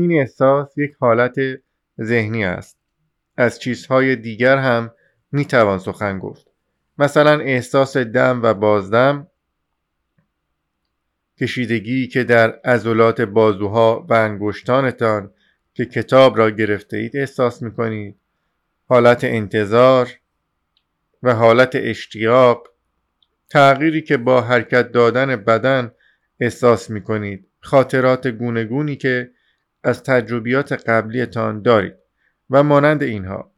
این احساس یک حالت ذهنی است. از چیزهای دیگر هم می توان سخن گفت. مثلا احساس دم و بازدم کشیدگی که در عضلات بازوها و انگشتانتان که کتاب را گرفته اید احساس می کنید حالت انتظار و حالت اشتیاق تغییری که با حرکت دادن بدن احساس می کنید خاطرات گونگونی که از تجربیات قبلیتان دارید و مانند اینها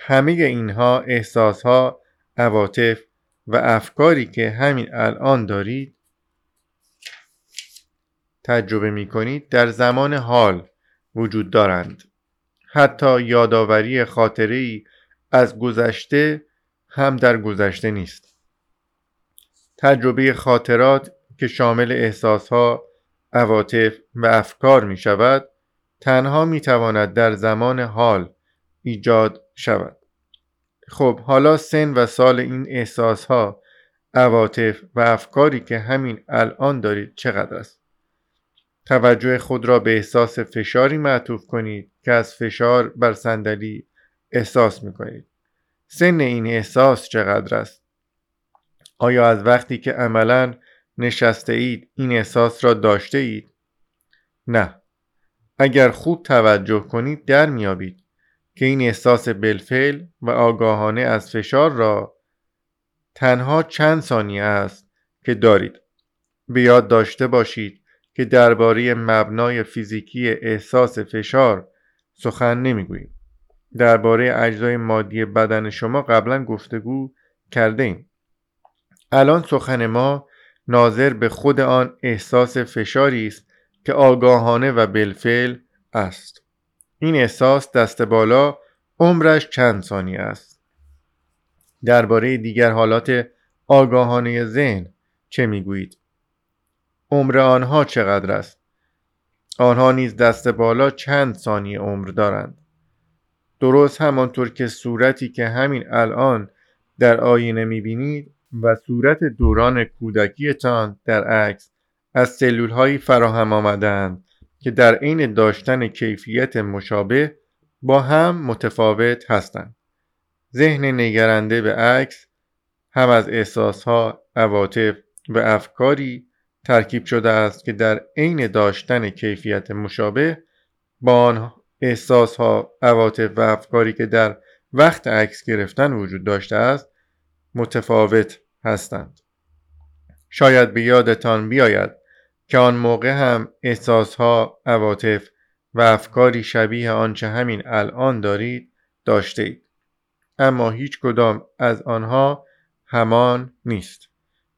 همه اینها احساسها عواطف و افکاری که همین الان دارید تجربه می کنید در زمان حال وجود دارند. حتی یادآوری خاطره از گذشته هم در گذشته نیست. تجربه خاطرات که شامل احساسها عواطف و افکار می شود تنها می تواند در زمان حال ایجاد شود. خب حالا سن و سال این احساسها عواطف و افکاری که همین الان دارید چقدر است؟ توجه خود را به احساس فشاری معطوف کنید که از فشار بر صندلی احساس می کنید. سن این احساس چقدر است؟ آیا از وقتی که عملا نشسته اید این احساس را داشته اید؟ نه اگر خوب توجه کنید در میابید که این احساس بلفل و آگاهانه از فشار را تنها چند ثانیه است که دارید به یاد داشته باشید که درباره مبنای فیزیکی احساس فشار سخن نمی‌گوییم درباره اجزای مادی بدن شما قبلا گفتگو کرده ایم. الان سخن ما ناظر به خود آن احساس فشاری است که آگاهانه و بالفعل است. این احساس دست بالا عمرش چند ثانیه است. درباره دیگر حالات آگاهانه ذهن چه می‌گویید؟ عمر آنها چقدر است؟ آنها نیز دست بالا چند ثانیه عمر دارند. درست همانطور که صورتی که همین الان در آینه می‌بینید و صورت دوران کودکیتان در عکس از سلول هایی فراهم آمدند که در عین داشتن کیفیت مشابه با هم متفاوت هستند. ذهن نگرنده به عکس هم از احساسها، عواطف و افکاری ترکیب شده است که در عین داشتن کیفیت مشابه با آن احساسها، عواطف و افکاری که در وقت عکس گرفتن وجود داشته است متفاوت هستند. شاید به یادتان بیاید که آن موقع هم احساسها، عواطف و افکاری شبیه آنچه همین الان دارید داشته اید. اما هیچ کدام از آنها همان نیست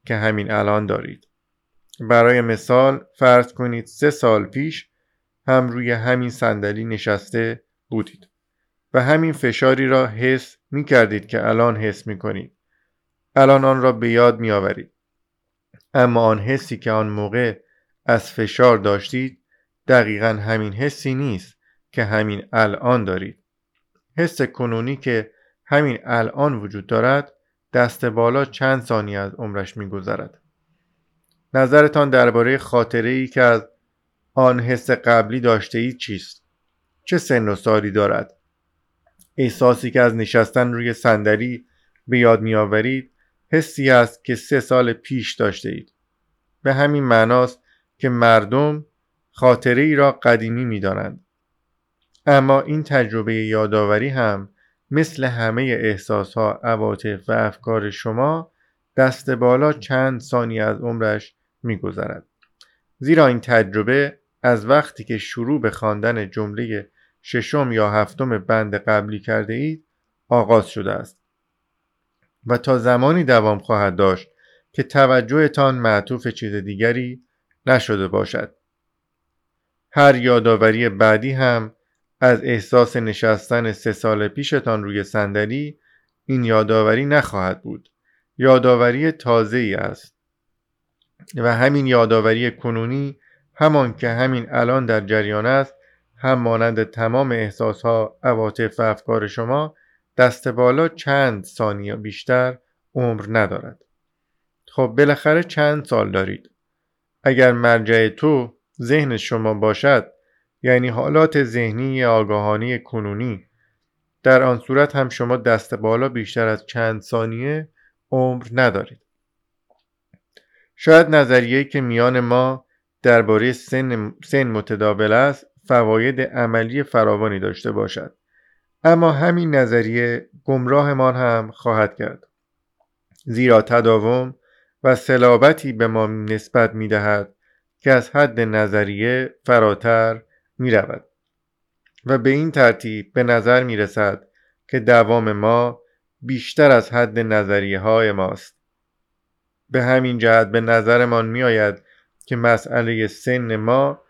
که همین الان دارید. برای مثال فرض کنید سه سال پیش هم روی همین صندلی نشسته بودید و همین فشاری را حس می کردید که الان حس می کنید. الان آن را به یاد می آورید. اما آن حسی که آن موقع از فشار داشتید دقیقا همین حسی نیست که همین الان دارید. حس کنونی که همین الان وجود دارد دست بالا چند ثانیه از عمرش میگذرد. نظرتان درباره خاطره ای که از آن حس قبلی داشته اید چیست؟ چه سن و سالی دارد؟ احساسی که از نشستن روی صندلی به یاد میآورید حسی است که سه سال پیش داشته اید. به همین معناست که مردم خاطره ای را قدیمی می دانند. اما این تجربه یادآوری هم مثل همه احساس ها، عواطف و افکار شما دست بالا چند ثانیه از عمرش میگذرد. زیرا این تجربه از وقتی که شروع به خواندن جمله ششم یا هفتم بند قبلی کرده اید آغاز شده است و تا زمانی دوام خواهد داشت که توجهتان معطوف چیز دیگری نشده باشد. هر یادآوری بعدی هم از احساس نشستن سه سال پیشتان روی صندلی این یادآوری نخواهد بود. یادآوری تازه ای است و همین یادآوری کنونی همان که همین الان در جریان است هم مانند تمام احساسها عواطف و افکار شما دست بالا چند ثانیه بیشتر عمر ندارد. خب بالاخره چند سال دارید؟ اگر مرجع تو ذهن شما باشد یعنی حالات ذهنی آگاهانی کنونی در آن صورت هم شما دست بالا بیشتر از چند ثانیه عمر ندارید. شاید نظریه که میان ما درباره سن, سن متداول است فواید عملی فراوانی داشته باشد. اما همین نظریه گمراهمان هم خواهد کرد. زیرا تداوم و سلابتی به ما نسبت می دهد که از حد نظریه فراتر می رود و به این ترتیب به نظر می رسد که دوام ما بیشتر از حد نظریه های ماست. به همین جهت به نظرمان می آید که مسئله سن ما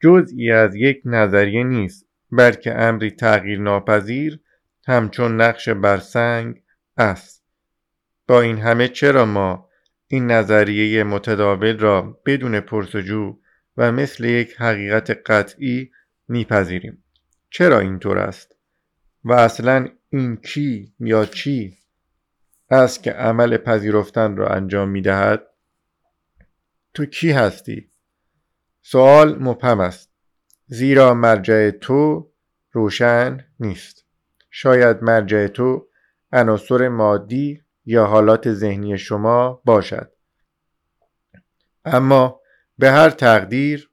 جزئی از یک نظریه نیست. بلکه امری تغییر ناپذیر همچون نقش بر سنگ است. با این همه چرا ما این نظریه متداول را بدون پرسجو و مثل یک حقیقت قطعی میپذیریم. چرا اینطور است؟ و اصلا این کی یا چی است که عمل پذیرفتن را انجام می‌دهد؟ تو کی هستی؟ سوال مبهم است. زیرا مرجع تو روشن نیست. شاید مرجع تو عناصر مادی یا حالات ذهنی شما باشد. اما به هر تقدیر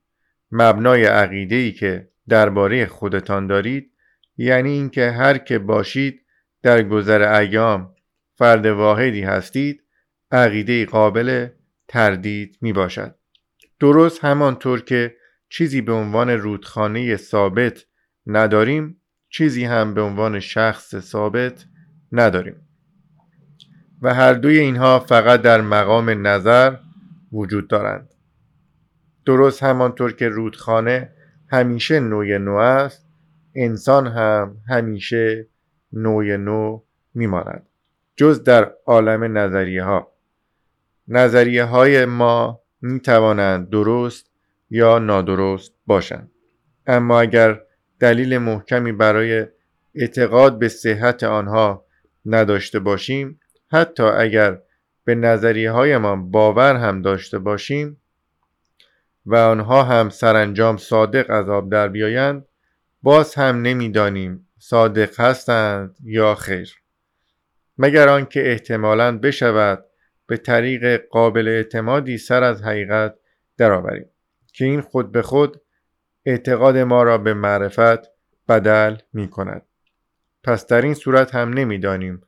مبنای عقیده ای که درباره خودتان دارید یعنی اینکه هر که باشید در گذر ایام فرد واحدی هستید عقیده قابل تردید می باشد درست همانطور که چیزی به عنوان رودخانه ثابت نداریم چیزی هم به عنوان شخص ثابت نداریم. و هر دوی اینها فقط در مقام نظر وجود دارند. درست همانطور که رودخانه همیشه نوع نو است انسان هم همیشه نوع نو میماند. جز در عالم نظریه ها نظریه های ما می توانند درست یا نادرست باشند. اما اگر دلیل محکمی برای اعتقاد به صحت آنها نداشته باشیم حتی اگر به نظریه هایمان باور هم داشته باشیم و آنها هم سرانجام صادق از آب در بیایند باز هم نمی‌دانیم صادق هستند یا خیر. مگر آنکه احتمالا بشود به طریق قابل اعتمادی سر از حقیقت درآوریم. که این خود به خود اعتقاد ما را به معرفت بدل می کند پس در این صورت هم نمی‌دانیم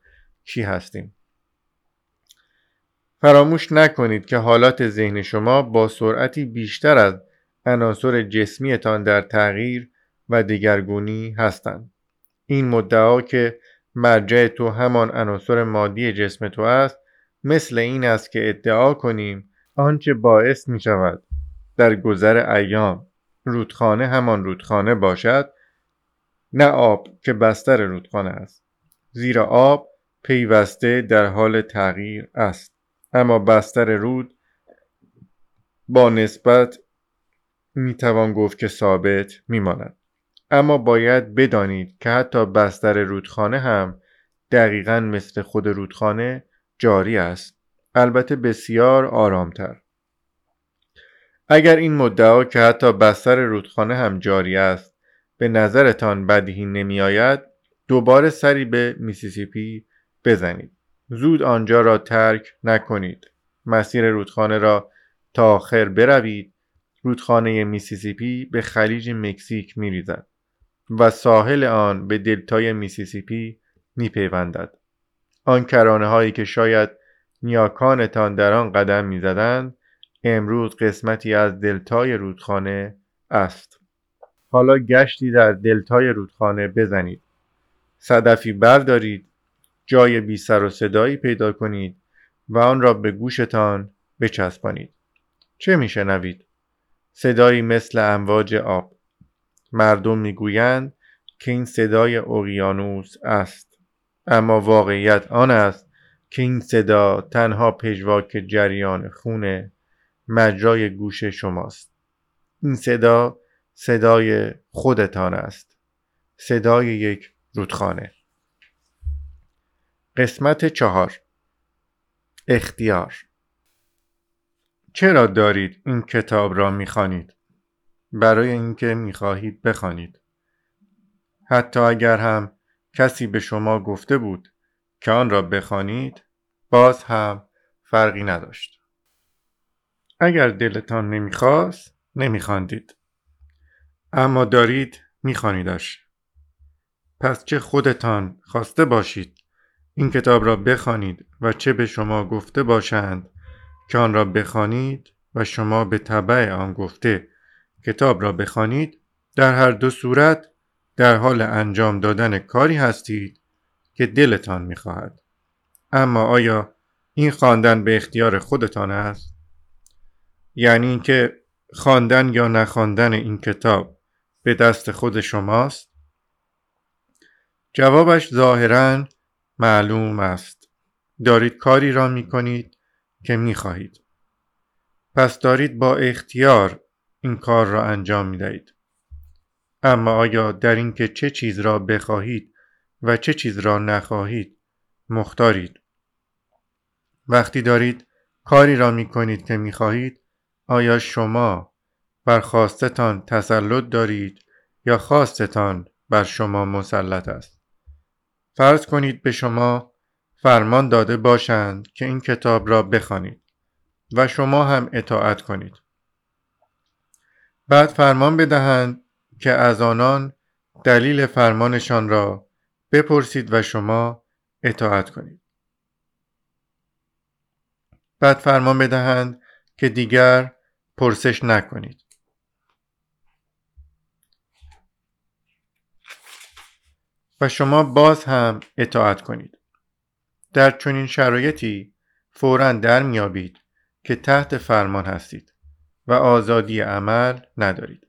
چی هستیم. فراموش نکنید که حالات ذهن شما با سرعتی بیشتر از عناصر جسمیتان در تغییر و دیگرگونی هستند. این مدعا که مرجع تو همان عناصر مادی جسم تو است مثل این است که ادعا کنیم آنچه باعث می شود در گذر ایام رودخانه همان رودخانه باشد نه آب که بستر رودخانه است. زیرا آب پیوسته در حال تغییر است. اما بستر رود با نسبت می توان گفت که ثابت می ماند. اما باید بدانید که حتی بستر رودخانه هم دقیقا مثل خود رودخانه جاری است. البته بسیار آرامتر. اگر این مدعا که حتی بستر رودخانه هم جاری است به نظرتان بدیهی نمی آید دوباره سری به میسیسیپی بزنید. زود آنجا را ترک نکنید. مسیر رودخانه را تا آخر بروید. رودخانه میسیسیپی به خلیج مکزیک می ریزد و ساحل آن به دلتای میسیسیپی می پیوندد. آن کرانه هایی که شاید نیاکانتان در آن قدم می زدند امروز قسمتی از دلتای رودخانه است. حالا گشتی در دلتای رودخانه بزنید. صدفی بردارید جای بی سر و صدایی پیدا کنید و آن را به گوشتان بچسبانید. چه میشنوید؟ صدایی مثل امواج آب. مردم می‌گویند که این صدای اقیانوس است. اما واقعیت آن است که این صدا تنها پژواک جریان خون مجرای گوش شماست. این صدا صدای خودتان است. صدای یک رودخانه. قسمت چهار اختیار چرا دارید این کتاب را می‌خوانید؟ برای اینکه می‌خواهید بخوانید حتی اگر هم کسی به شما گفته بود که آن را بخوانید باز هم فرقی نداشت اگر دلتان نمی‌خواست نمیخواندید. اما دارید میخوانیدش. پس چه خودتان خواسته باشید این کتاب را بخوانید و چه به شما گفته باشند که آن را بخوانید و شما به طبع آن گفته کتاب را بخوانید در هر دو صورت در حال انجام دادن کاری هستید که دلتان می‌خواهد. اما آیا این خواندن به اختیار خودتان است؟ یعنی اینکه خواندن یا نخواندن این کتاب به دست خود شماست؟ جوابش ظاهرا معلوم است. دارید کاری را می کنید که می خواهید پس دارید با اختیار این کار را انجام می دهید اما آیا در اینکه چه چیز را بخواهید و چه چیز را نخواهید مختارید؟ وقتی دارید کاری را می کنید که می خواهید آیا شما بر خواستتان تسلط دارید یا خواستتان بر شما مسلط است؟ فرض کنید به شما فرمان داده باشند که این کتاب را بخوانید و شما هم اطاعت کنید. بعد فرمان بدهند که از آنان دلیل فرمانشان را بپرسید و شما اطاعت کنید. بعد فرمان بدهند که دیگر پرسش نکنید. و شما باز هم اطاعت کنید. در چنین شرایطی فورا در میابید که تحت فرمان هستید و آزادی عمل ندارید.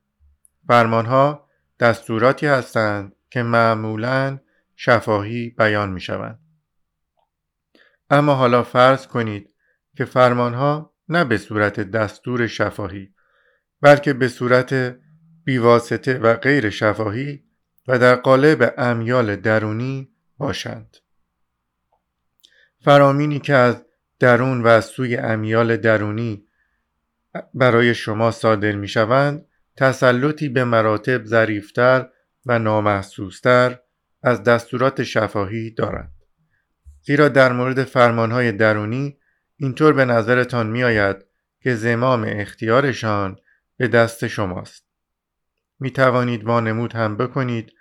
فرمانها دستوراتی هستند که معمولا شفاهی بیان می شوند. اما حالا فرض کنید که فرمانها نه به صورت دستور شفاهی بلکه به صورت بیواسطه و غیر شفاهی و در قالب امیال درونی باشند. فرامینی که از درون و از سوی امیال درونی برای شما صادر می شوند تسلطی به مراتب ظریفتر و نامحسوستر از دستورات شفاهی دارند. زیرا در مورد فرمانهای درونی اینطور به نظرتان می آید که زمام اختیارشان به دست شماست. می توانید وانمود هم بکنید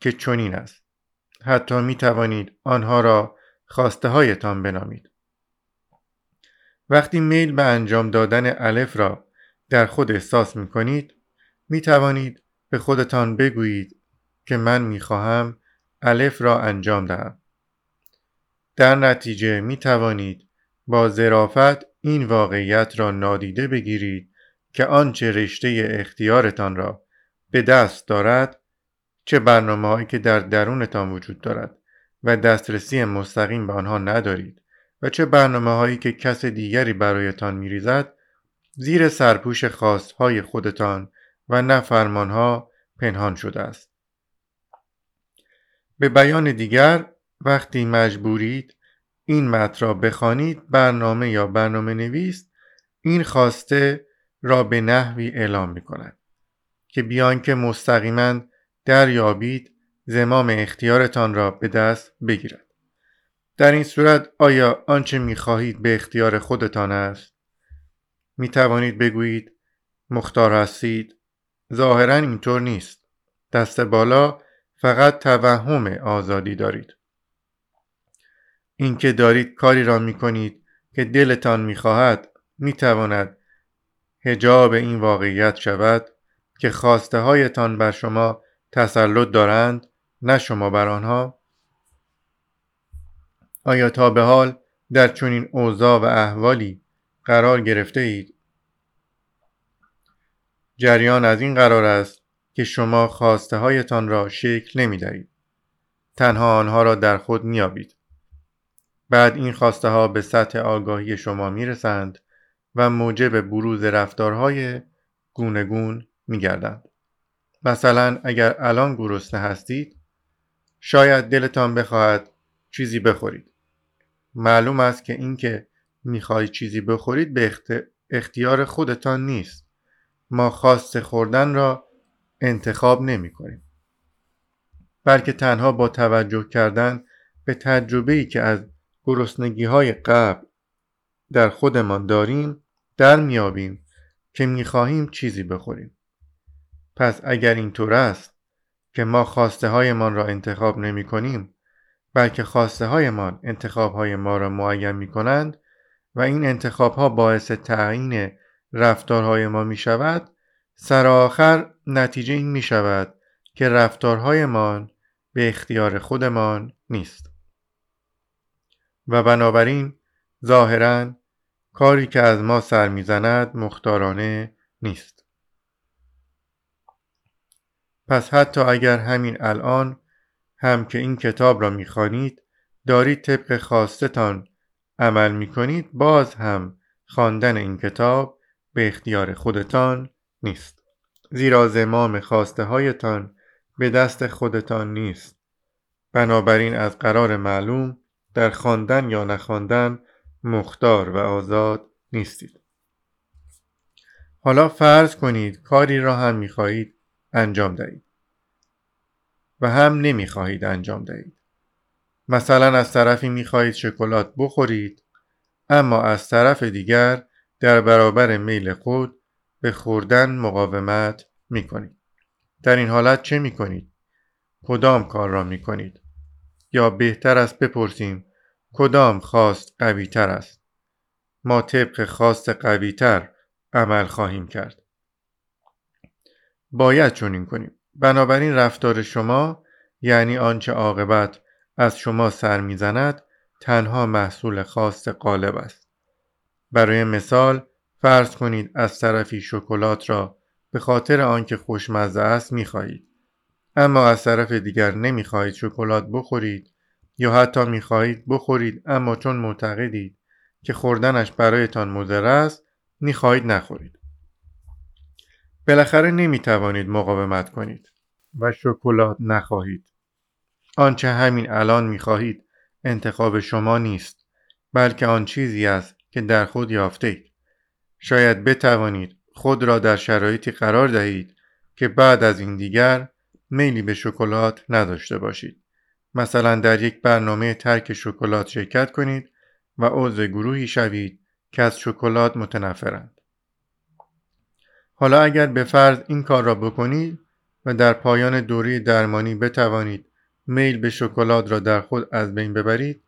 که چنین است. حتی می توانید آنها را خواسته هایتان بنامید. وقتی میل به انجام دادن الف را در خود احساس می کنید می توانید به خودتان بگویید که من می خواهم الف را انجام دهم. در نتیجه می توانید با ظرافت این واقعیت را نادیده بگیرید که آنچه رشته اختیارتان را به دست دارد چه برنامه هایی که در درونتان وجود دارد و دسترسی مستقیم به آنها ندارید و چه برنامه هایی که کس دیگری برایتان میریزد زیر سرپوش های خودتان و نه ها پنهان شده است. به بیان دیگر وقتی مجبورید این متن را بخوانید برنامه یا برنامه نویس این خواسته را به نحوی اعلام می کند که بیان که مستقیما دریابید زمام اختیارتان را به دست بگیرد. در این صورت آیا آنچه می خواهید به اختیار خودتان است؟ می توانید بگویید مختار هستید. ظاهرا اینطور نیست. دست بالا فقط توهم آزادی دارید. اینکه دارید کاری را می کنید که دلتان می خواهد می تواند هجاب این واقعیت شود که خواسته هایتان بر شما تسلط دارند نه شما بر آنها آیا تا به حال در چنین اوضاع و احوالی قرار گرفته اید جریان از این قرار است که شما خواسته هایتان را شکل نمی دهید. تنها آنها را در خود میابید. بعد این خواسته ها به سطح آگاهی شما می رسند و موجب بروز رفتارهای گونگون می گردند. مثلا اگر الان گرسنه هستید شاید دلتان بخواهد چیزی بخورید. معلوم است که اینکه می‌خواهید چیزی بخورید به اختیار خودتان نیست. ما خواست خوردن را انتخاب نمی کنیم بلکه تنها با توجه کردن به تجربه ای که از گرسنگی های قبل در خودمان داریم در میابیم که می‌خواهیم چیزی بخوریم. پس اگر اینطور است که ما خواسته هایمان را انتخاب نمی کنیم بلکه خواسته هایمان انتخاب های ما را معین می کنند و این انتخاب ها باعث تعیین رفتارهای ما می شود سرآخر نتیجه این می شود که رفتارهایمان به اختیار خودمان نیست. و بنابراین ظاهرا کاری که از ما سر می‌زند مختارانه نیست. پس حتی اگر همین الان هم که این کتاب را می‌خوانید دارید طبق خواستتان عمل می‌کنید باز هم خواندن این کتاب به اختیار خودتان نیست. زیرا زمام خواسته هایتان به دست خودتان نیست. بنابراین از قرار معلوم در خواندن یا نخواندن مختار و آزاد نیستید. حالا فرض کنید کاری را هم می‌خواهید انجام دهید و هم نمی‌خواهید انجام دهید. مثلا از طرفی می‌خواهید شکلات بخورید اما از طرف دیگر در برابر میل خود به خوردن مقاومت می‌کنید. در این حالت چه می‌کنید؟ کدام کار را می‌کنید؟ یا بهتر است بپرسیم کدام خواست قوی تر است؟ ما طبق خواست قوی تر عمل خواهیم کرد. باید چنین کنیم. بنابراین رفتار شما یعنی آنچه عاقبت از شما سر می‌زند تنها محصول خواست غالب است. برای مثال فرض کنید از طرفی شکلات را به خاطر آنکه خوشمزه است می‌خواهید. اما از طرف دیگر نمی‌خواهید شکلات بخورید یا حتی می‌خواهید بخورید اما چون معتقدید که خوردنش برایتان مضر است می‌خواهید نخورید. بالاخره نمی‌توانید مقاومت کنید و شکلات نخواهید. آنچه همین الان می‌خواهید انتخاب شما نیست بلکه آن چیزی است که در خود یافته اید شاید بتوانید خود را در شرایطی قرار دهید که بعد از این دیگر میلی به شکلات نداشته باشید. مثلا در یک برنامه ترک شکلات شرکت کنید و عضو گروهی شوید که از شکلات متنفرند. حالا اگر به فرض این کار را بکنید و در پایان دوره درمانی بتوانید میل به شکلات را در خود از بین ببرید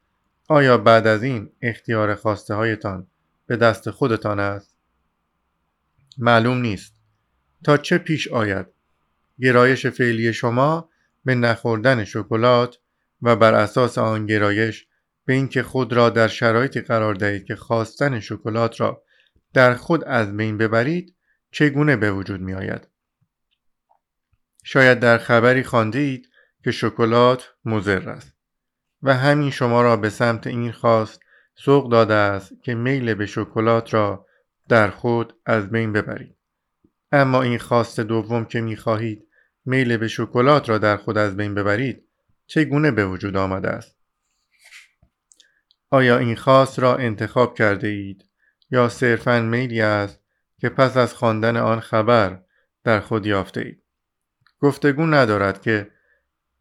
آیا بعد از این اختیار خواسته هایتان به دست خودتان است؟ معلوم نیست. تا چه پیش آید گرایش فعلی شما به نخوردن شکلات و بر اساس آن گرایش به اینکه خود را در شرایطی قرار دهید که خواستن شکلات را در خود از بین ببرید چگونه به وجود می آید؟ شاید در خبری خانده اید که شکلات مضر است و همین شما را به سمت این خواست سوق داده است که میل به شکلات را در خود از بین ببرید اما این خواست دوم که می خواهید میل به شکلات را در خود از بین ببرید چگونه به وجود آمده است؟ آیا این خاص را انتخاب کرده اید یا صرفا میلی است که پس از خواندن آن خبر در خود یافته اید؟ گفتگو ندارد که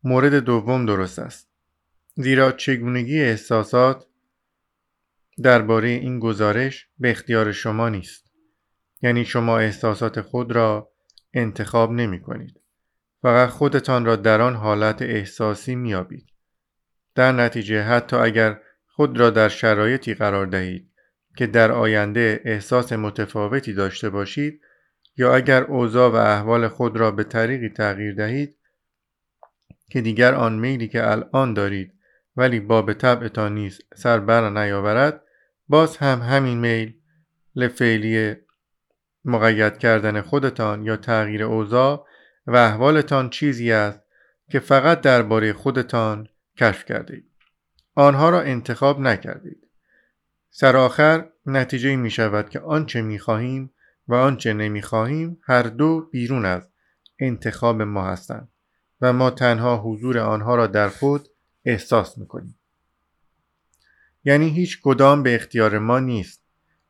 مورد دوم درست است. زیرا چگونگی احساسات درباره این گزارش به اختیار شما نیست. یعنی شما احساسات خود را انتخاب نمی کنید. فقط خودتان را در آن حالت احساسی میابید در نتیجه حتی اگر خود را در شرایطی قرار دهید که در آینده احساس متفاوتی داشته باشید یا اگر اوضاع و احوال خود را به طریقی تغییر دهید که دیگر آن میلی که الان دارید ولی با به طبعتان نیست سر بر نیاورد باز هم همین میل لفعلی مقید کردن خودتان یا تغییر اوضاع و احوالتان چیزی است که فقط درباره خودتان کشف کردید آنها را انتخاب نکردید. سرآخر نتیجه می شود که آنچه می خواهیم و آنچه نمی خواهیم هر دو بیرون از انتخاب ما هستند و ما تنها حضور آنها را در خود احساس می کنیم. یعنی هیچ کدام به اختیار ما نیست.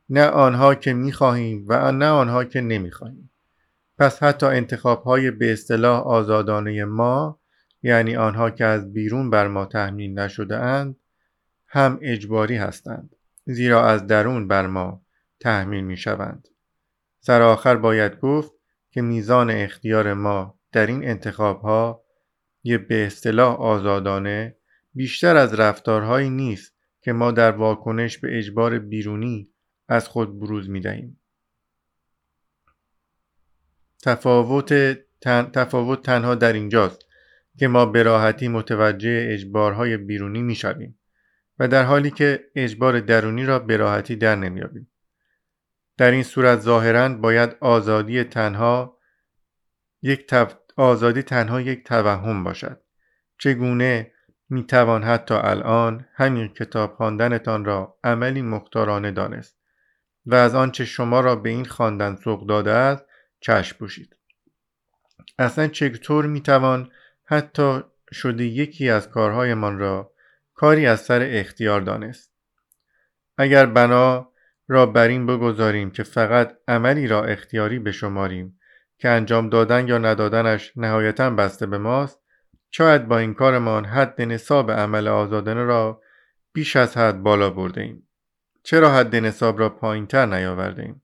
نه آنها که می خواهیم و نه آنها که نمی خواهیم پس حتی انتخاب های به اصطلاح آزادانه ما یعنی آنها که از بیرون بر ما تحمیل نشده اند هم اجباری هستند زیرا از درون بر ما تحمیل می شوند سر آخر باید گفت که میزان اختیار ما در این انتخاب ها یه به اصطلاح آزادانه بیشتر از رفتارهایی نیست که ما در واکنش به اجبار بیرونی از خود بروز می دهیم. تفاوت, تن، تفاوت تنها در اینجاست که ما به راحتی متوجه اجبارهای بیرونی می شویم و در حالی که اجبار درونی را به راحتی در نمیابیم. در این صورت ظاهرا باید آزادی تنها یک آزادی تنها یک توهم باشد. چگونه می توان حتی الان همین کتاب خواندنتان را عملی مختارانه دانست و از آنچه شما را به این خواندن سوق داده است چشم پوشید. اصلا چطور می توان حتی شده یکی از کارهایمان را کاری از سر اختیار دانست اگر بنا را بر این بگذاریم که فقط عملی را اختیاری بشماریم که انجام دادن یا ندادنش نهایتا بسته به ماست شاید با این کارمان حد نصاب عمل آزادانه را بیش از حد بالا برده ایم. چرا حد نصاب را پایین تر نیاورده ایم؟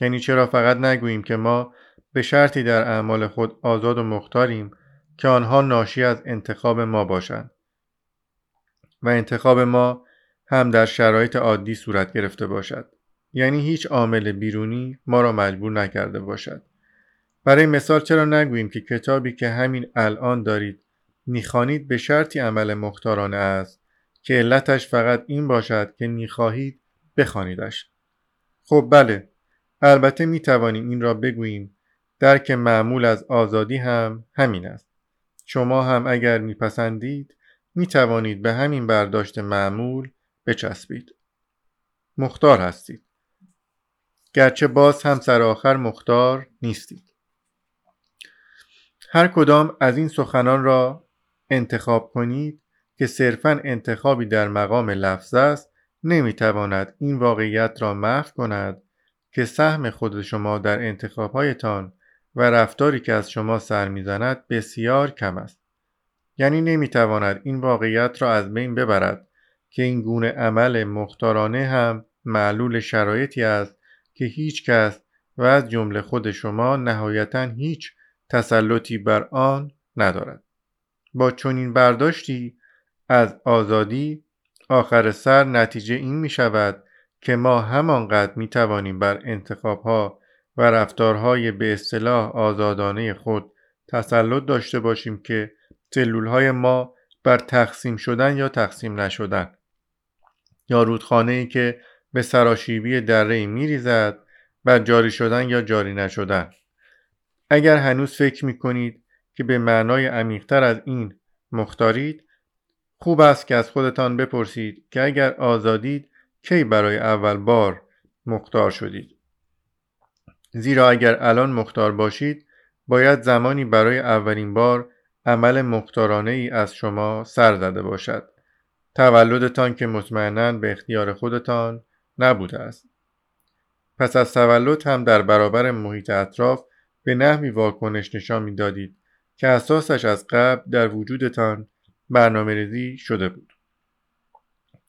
یعنی چرا فقط نگوییم که ما به شرطی در اعمال خود آزاد و مختاریم که آنها ناشی از انتخاب ما باشند و انتخاب ما هم در شرایط عادی صورت گرفته باشد. یعنی هیچ عامل بیرونی ما را مجبور نکرده باشد. برای مثال چرا نگوییم که کتابی که همین الان دارید می‌خوانید به شرطی عمل مختارانه است که علتش فقط این باشد که می‌خواهید بخوانیدش. خب بله البته می‌توانیم این را بگوییم درک معمول از آزادی هم همین است شما هم اگر میپسندید می توانید به همین برداشت معمول بچسبید. مختار هستید. گرچه باز هم سر آخر مختار نیستید. هر کدام از این سخنان را انتخاب کنید که صرفا انتخابی در مقام لفظ است نمی‌تواند این واقعیت را محو کند که سهم خود شما در انتخابهایتان و رفتاری که از شما سر می‌زند بسیار کم است. یعنی نمی‌تواند این واقعیت را از بین ببرد که این گونه عمل مختارانه هم معلول شرایطی است که هیچ کس و از جمله خود شما نهایتا هیچ تسلطی بر آن ندارد. با چنین برداشتی از آزادی آخر سر نتیجه این می شود که ما همانقدر می توانیم بر انتخاب ها و رفتارهای به اصطلاح آزادانه خود تسلط داشته باشیم که سلول های ما بر تقسیم شدن یا تقسیم نشدن. یا رودخانه ای که به سراشیبی دره می ریزد بر جاری شدن یا جاری نشدن. اگر هنوز فکر می کنید که به معنای عمیقتر از این مختارید خوب است که از خودتان بپرسید که اگر آزادید کی برای اول بار مختار شدید؟ زیرا اگر الان مختار باشید باید زمانی برای اولین بار عمل مختارانه ای از شما سر زده باشد. تولدتان که مطمئنا به اختیار خودتان نبوده است. پس از تولد هم در برابر محیط اطراف به نحوی واکنش نشان می‌دادید که اساسش از قبل در وجودتان برنامه ریزی شده بود.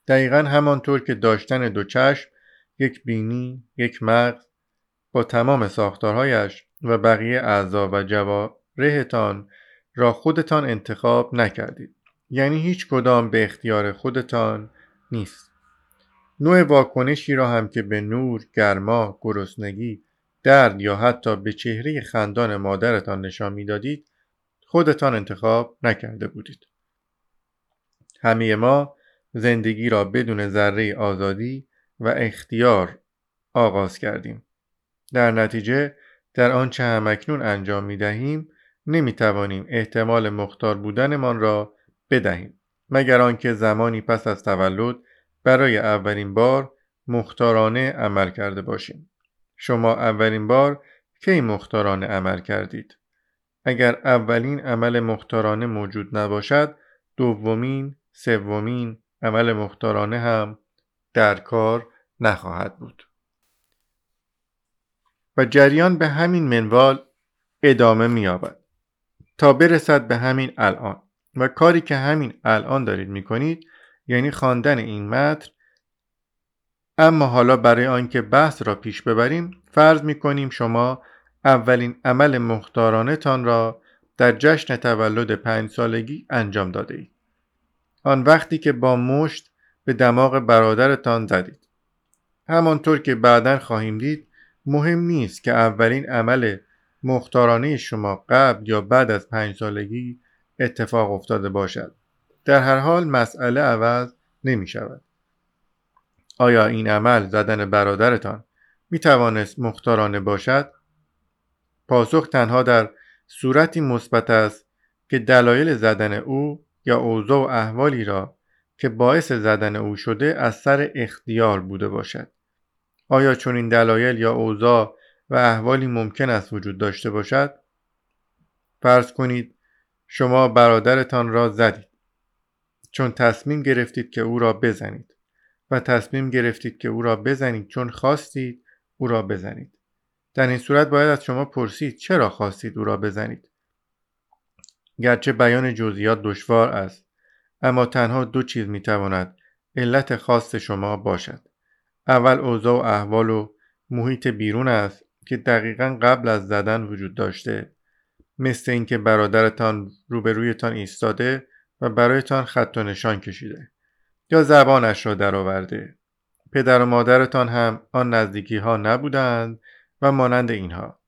دقیقا همانطور که داشتن دو چشم یک بینی یک مغز با تمام ساختارهایش و بقیه اعضا و جوارحتان را خودتان انتخاب نکردید. یعنی هیچ کدام به اختیار خودتان نیست. نوع واکنشی را هم که به نور، گرما، گرسنگی، درد یا حتی به چهره خندان مادرتان نشان می‌دادید خودتان انتخاب نکرده بودید. همه ما زندگی را بدون ذره آزادی و اختیار آغاز کردیم. در نتیجه در آنچه همکنون انجام می دهیم نمی توانیم احتمال مختار بودنمان را بدهیم. مگر آنکه زمانی پس از تولد برای اولین بار مختارانه عمل کرده باشیم. شما اولین بار کی مختارانه عمل کردید؟ اگر اولین عمل مختارانه موجود نباشد دومین سومین عمل مختارانه هم در کار نخواهد بود و جریان به همین منوال ادامه مییابد تا برسد به همین الان و کاری که همین الان دارید می‌کنید یعنی خواندن این متن اما حالا برای آنکه بحث را پیش ببریم فرض می‌کنیم شما اولین عمل مختارانه تان را در جشن تولد پنج سالگی انجام داده اید. آن وقتی که با مشت به دماغ برادرتان زدید. همانطور که بعدا خواهیم دید مهم نیست که اولین عمل مختارانه شما قبل یا بعد از پنج سالگی اتفاق افتاده باشد. در هر حال مسئله عوض نمی شود. آیا این عمل زدن برادرتان می توانست مختارانه باشد؟ پاسخ تنها در صورتی مثبت است که دلایل زدن او یا اوضاع و احوالی را که باعث زدن او شده از سر اختیار بوده باشد. آیا چون این دلایل یا اوضاع و احوالی ممکن است وجود داشته باشد؟ فرض کنید شما برادرتان را زدید. چون تصمیم گرفتید که او را بزنید. و تصمیم گرفتید که او را بزنید چون خواستید او را بزنید. در این صورت باید از شما پرسید چرا خواستید او را بزنید؟ گرچه بیان جزئیات دشوار است اما تنها دو چیز می‌تواند علت خاص شما باشد. اول اوضاع و احوال و محیط بیرون است که دقیقا قبل از زدن وجود داشته. مثل اینکه برادرتان روبرویتان ایستاده و برایتان خط و نشان کشیده یا زبانش را درآورده. پدر و مادرتان هم آن نزدیکی ها نبودند و مانند اینها.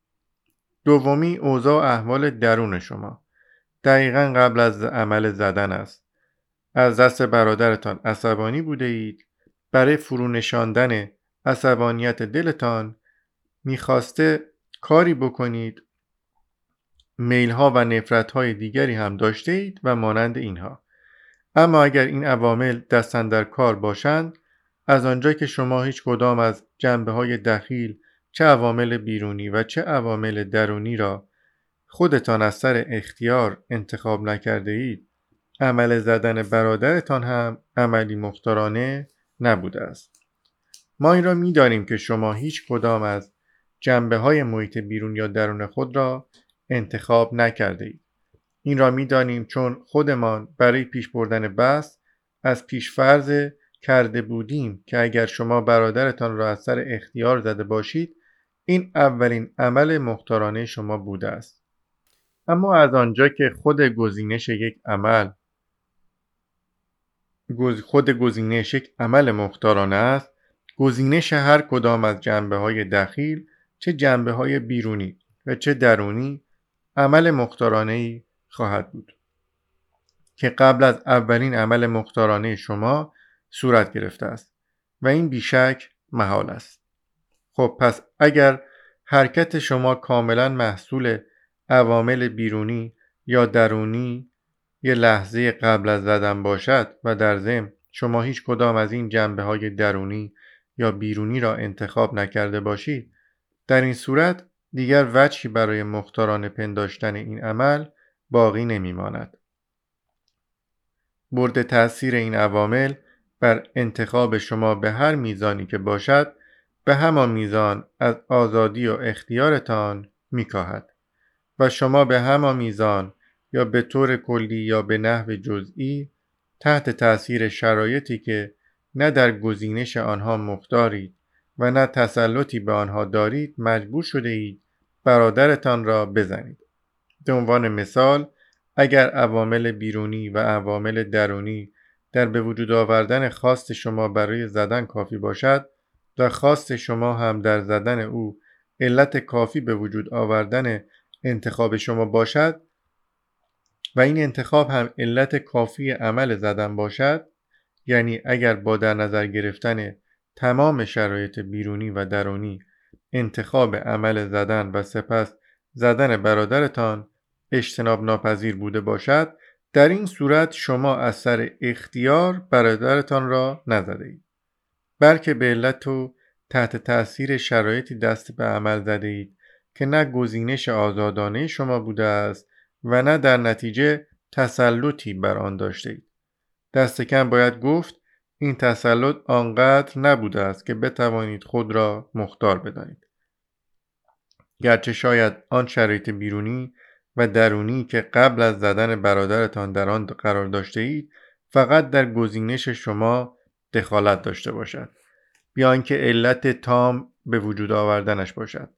دومی اوضاع و احوال درون شما. دقیقا قبل از عمل زدن است. از دست برادرتان عصبانی بوده اید؟ برای فرو نشاندن عصبانیت دلتان می‌خواسته کاری بکنید؟ میل ها و نفرت های دیگری هم داشته اید و مانند اینها. اما اگر این عوامل دستن در کار باشند از آنجا که شما هیچ کدام از جنبه های دخیل چه عوامل بیرونی و چه عوامل درونی را خودتان از سر اختیار انتخاب نکرده اید عمل زدن برادرتان هم عملی مختارانه نبوده است. ما این را می‌دانیم که شما هیچ کدام از جنبه های محیط بیرون یا درون خود را انتخاب نکرده اید این را می‌دانیم چون خودمان برای پیش بردن بحث از پیش فرض کرده بودیم که اگر شما برادرتان را از سر اختیار زده باشید این اولین عمل مختارانه شما بوده است. اما از آنجا که خود گزینش یک عمل خود گزینش یک عمل مختارانه است گزینش هر کدام از جنبه های دخیل چه جنبه های بیرونی و چه درونی عمل مختارانه ای خواهد بود. که قبل از اولین عمل مختارانه شما صورت گرفته است و این بیشک محال است. خب پس اگر حرکت شما کاملا محصول عوامل بیرونی یا درونی یه لحظه قبل از زدن باشد و در ضمن شما هیچ کدام از این جنبه های درونی یا بیرونی را انتخاب نکرده باشید در این صورت دیگر وجهی برای مختاران پنداشتن این عمل باقی نمی ماند. برد تأثیر این عوامل بر انتخاب شما به هر میزانی که باشد به همان میزان از آزادی و اختیارتان میکاهد و شما به همان میزان یا به طور کلی یا به نحو جزئی تحت تأثیر شرایطی که نه در گزینش آنها مختارید و نه تسلطی به آنها دارید مجبور شده اید برادرتان را بزنید. به عنوان مثال اگر عوامل بیرونی و عوامل درونی در به وجود آوردن خواست شما برای زدن کافی باشد و خواست شما هم در زدن او علت کافی به وجود آوردن انتخاب شما باشد و این انتخاب هم علت کافی عمل زدن باشد یعنی اگر با در نظر گرفتن تمام شرایط بیرونی و درونی انتخاب عمل زدن و سپس زدن برادرتان اجتناب ناپذیر بوده باشد در این صورت شما از سر اختیار برادرتان را نزده اید. بلکه به علت و تحت تأثیر شرایطی دست به عمل زده اید. که نه گزینش آزادانه شما بوده است و نه در نتیجه تسلطی بر آن داشته اید. دست کم باید گفت این تسلط آنقدر نبوده است که بتوانید خود را مختار بدانید. گرچه شاید آن شرایط بیرونی و درونی که قبل از زدن برادرتان در آن قرار داشته اید فقط در گزینش شما دخالت داشته باشد یا اینکه علت تام به وجود آوردنش باشد.